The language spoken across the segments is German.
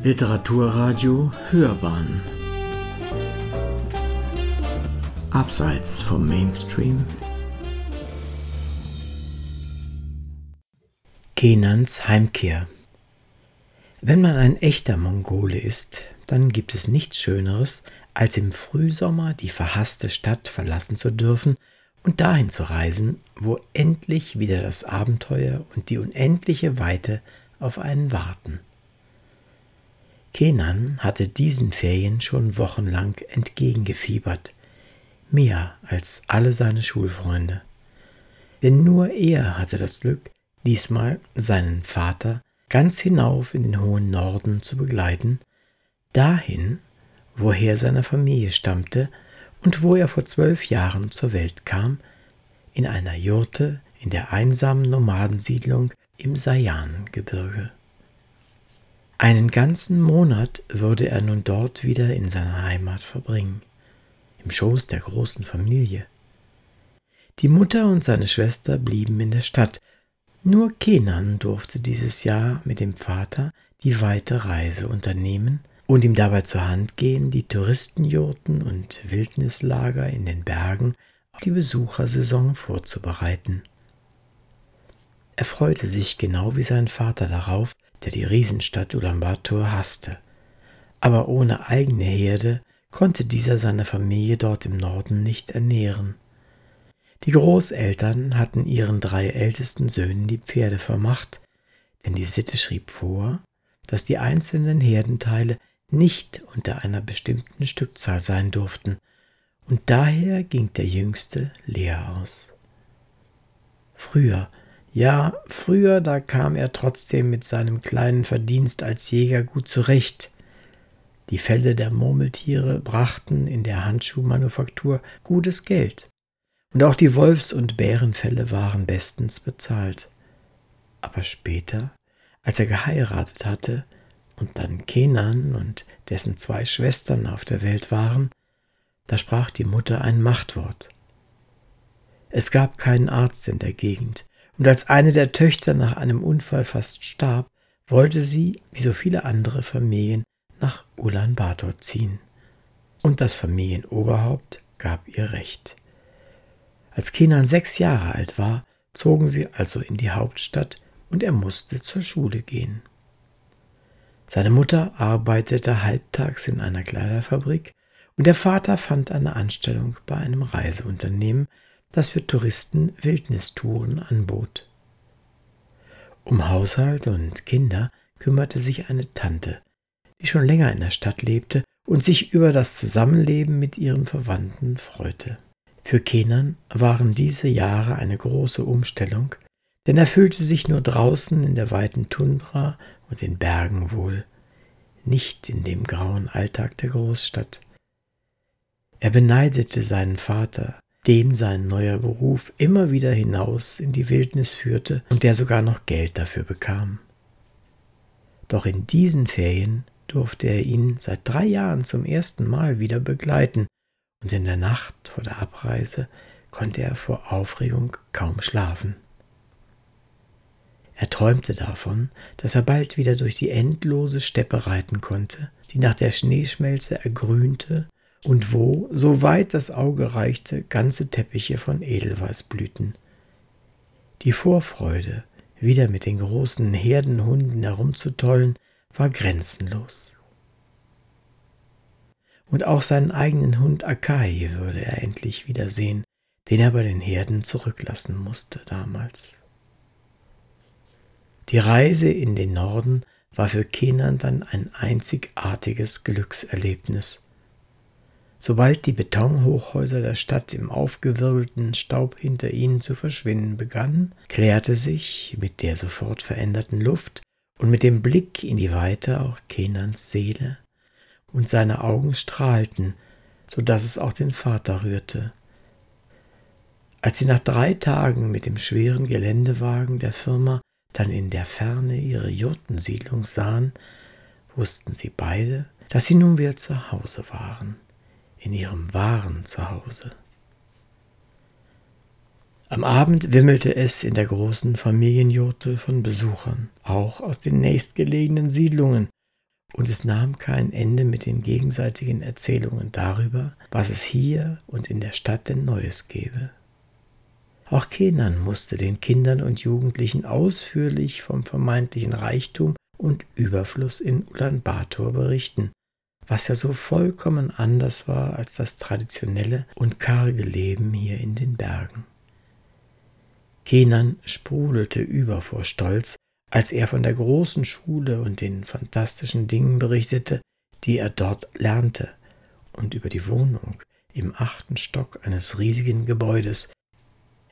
Literaturradio Hörbahn. Abseits vom Mainstream. Kenans Heimkehr. Wenn man ein echter Mongole ist, dann gibt es nichts Schöneres, als im Frühsommer die verhasste Stadt verlassen zu dürfen und dahin zu reisen, wo endlich wieder das Abenteuer und die unendliche Weite auf einen warten. Kenan hatte diesen Ferien schon wochenlang entgegengefiebert, mehr als alle seine Schulfreunde. Denn nur er hatte das Glück, diesmal seinen Vater ganz hinauf in den hohen Norden zu begleiten, dahin, woher seine Familie stammte und wo er vor zwölf Jahren zur Welt kam, in einer Jurte in der einsamen Nomadensiedlung im Sayan-Gebirge. Einen ganzen Monat würde er nun dort wieder in seiner Heimat verbringen, im Schoß der großen Familie. Die Mutter und seine Schwester blieben in der Stadt, nur Kenan durfte dieses Jahr mit dem Vater die weite Reise unternehmen und ihm dabei zur Hand gehen, die Touristenjurten und Wildnislager in den Bergen auf die Besuchersaison vorzubereiten. Er freute sich genau wie sein Vater darauf, der die Riesenstadt Ulaanbaatar hasste. Aber ohne eigene Herde konnte dieser seine Familie dort im Norden nicht ernähren. Die Großeltern hatten ihren drei ältesten Söhnen die Pferde vermacht, denn die Sitte schrieb vor, dass die einzelnen Herdenteile nicht unter einer bestimmten Stückzahl sein durften, und daher ging der Jüngste leer aus. Früher, ja, früher, da kam er trotzdem mit seinem kleinen Verdienst als Jäger gut zurecht. Die Felle der Murmeltiere brachten in der Handschuhmanufaktur gutes Geld. Und auch die Wolfs- und Bärenfelle waren bestens bezahlt. Aber später, als er geheiratet hatte, und dann Kenan und dessen zwei Schwestern auf der Welt waren, da sprach die Mutter ein Machtwort. Es gab keinen Arzt in der Gegend, und als eine der Töchter nach einem Unfall fast starb, wollte sie, wie so viele andere Familien, nach Ulaanbaatar ziehen. Und das Familienoberhaupt gab ihr Recht. Als Kenan sechs Jahre alt war, zogen sie also in die Hauptstadt und er musste zur Schule gehen. Seine Mutter arbeitete halbtags in einer Kleiderfabrik und der Vater fand eine Anstellung bei einem Reiseunternehmen, das für Touristen Wildnistouren anbot. Um Haushalt und Kinder kümmerte sich eine Tante, die schon länger in der Stadt lebte und sich über das Zusammenleben mit ihren Verwandten freute. Für Kenan waren diese Jahre eine große Umstellung, denn er fühlte sich nur draußen in der weiten Tundra und den Bergen wohl, nicht in dem grauen Alltag der Großstadt. Er beneidete seinen Vater, den sein neuer Beruf immer wieder hinaus in die Wildnis führte und der sogar noch Geld dafür bekam. Doch in diesen Ferien durfte er ihn seit drei Jahren zum ersten Mal wieder begleiten, und in der Nacht vor der Abreise konnte er vor Aufregung kaum schlafen. Er träumte davon, dass er bald wieder durch die endlose Steppe reiten konnte, die nach der Schneeschmelze ergrünte und wo, so weit das Auge reichte, ganze Teppiche von Edelweiß blühten. Die Vorfreude, wieder mit den großen Herdenhunden herumzutollen, war grenzenlos. Und auch seinen eigenen Hund Akai würde er endlich wiedersehen, den er bei den Herden zurücklassen musste damals. Die Reise in den Norden war für Kenan dann ein einzigartiges Glückserlebnis. Sobald die Betonhochhäuser der Stadt im aufgewirbelten Staub hinter ihnen zu verschwinden begannen, klärte sich mit der sofort veränderten Luft und mit dem Blick in die Weite auch Kenans Seele, und seine Augen strahlten, so dass es auch den Vater rührte. Als sie nach drei Tagen mit dem schweren Geländewagen der Firma dann in der Ferne ihre Jurtensiedlung sahen, wussten sie beide, dass sie nun wieder zu Hause waren, in ihrem wahren Zuhause. Am Abend wimmelte es in der großen Familienjurte von Besuchern, auch aus den nächstgelegenen Siedlungen, und es nahm kein Ende mit den gegenseitigen Erzählungen darüber, was es hier und in der Stadt denn Neues gäbe. Auch Kenan musste den Kindern und Jugendlichen ausführlich vom vermeintlichen Reichtum und Überfluss in Ulaanbaatar berichten, was ja so vollkommen anders war als das traditionelle und karge Leben hier in den Bergen. Kenan sprudelte über vor Stolz, als er von der großen Schule und den fantastischen Dingen berichtete, die er dort lernte, und über die Wohnung im achten Stock eines riesigen Gebäudes.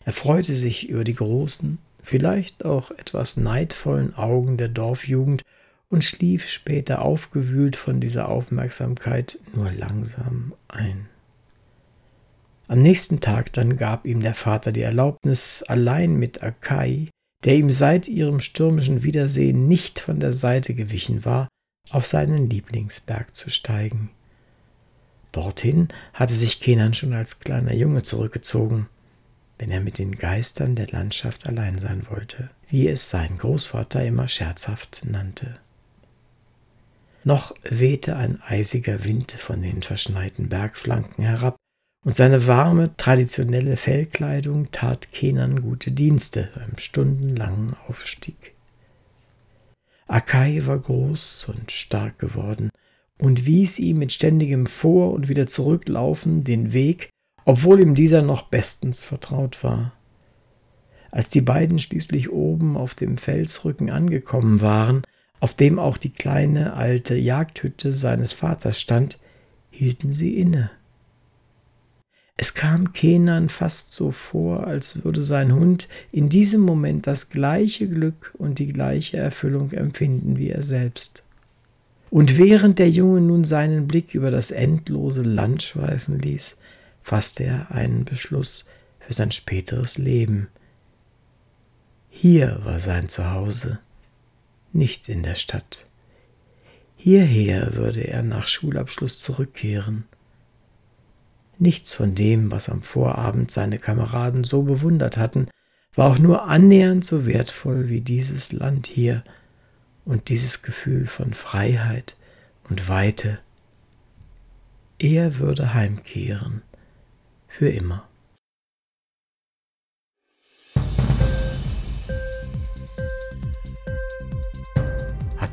Er freute sich über die großen, vielleicht auch etwas neidvollen Augen der Dorfjugend und schlief später aufgewühlt von dieser Aufmerksamkeit nur langsam ein. Am nächsten Tag dann gab ihm der Vater die Erlaubnis, allein mit Akai, der ihm seit ihrem stürmischen Wiedersehen nicht von der Seite gewichen war, auf seinen Lieblingsberg zu steigen. Dorthin hatte sich Kenan schon als kleiner Junge zurückgezogen, wenn er mit den Geistern der Landschaft allein sein wollte, wie es sein Großvater immer scherzhaft nannte. Noch wehte ein eisiger Wind von den verschneiten Bergflanken herab, und seine warme, traditionelle Fellkleidung tat Kenan gute Dienste beim stundenlangen Aufstieg. Akai war groß und stark geworden und wies ihm mit ständigem Vor- und wieder Zurücklaufen den Weg, obwohl ihm dieser noch bestens vertraut war. Als die beiden schließlich oben auf dem Felsrücken angekommen waren, auf dem auch die kleine alte Jagdhütte seines Vaters stand, hielten sie inne. Es kam Kenan fast so vor, als würde sein Hund in diesem Moment das gleiche Glück und die gleiche Erfüllung empfinden wie er selbst. Und während der Junge nun seinen Blick über das endlose Land schweifen ließ, fasste er einen Beschluss für sein späteres Leben. Hier war sein Zuhause, nicht in der Stadt. Hierher würde er nach Schulabschluss zurückkehren Nichts von dem, was am Vorabend seine Kameraden so bewundert hatten, war auch nur annähernd so wertvoll wie dieses Land hier und dieses Gefühl von Freiheit und Weite. Er würde heimkehren, für immer.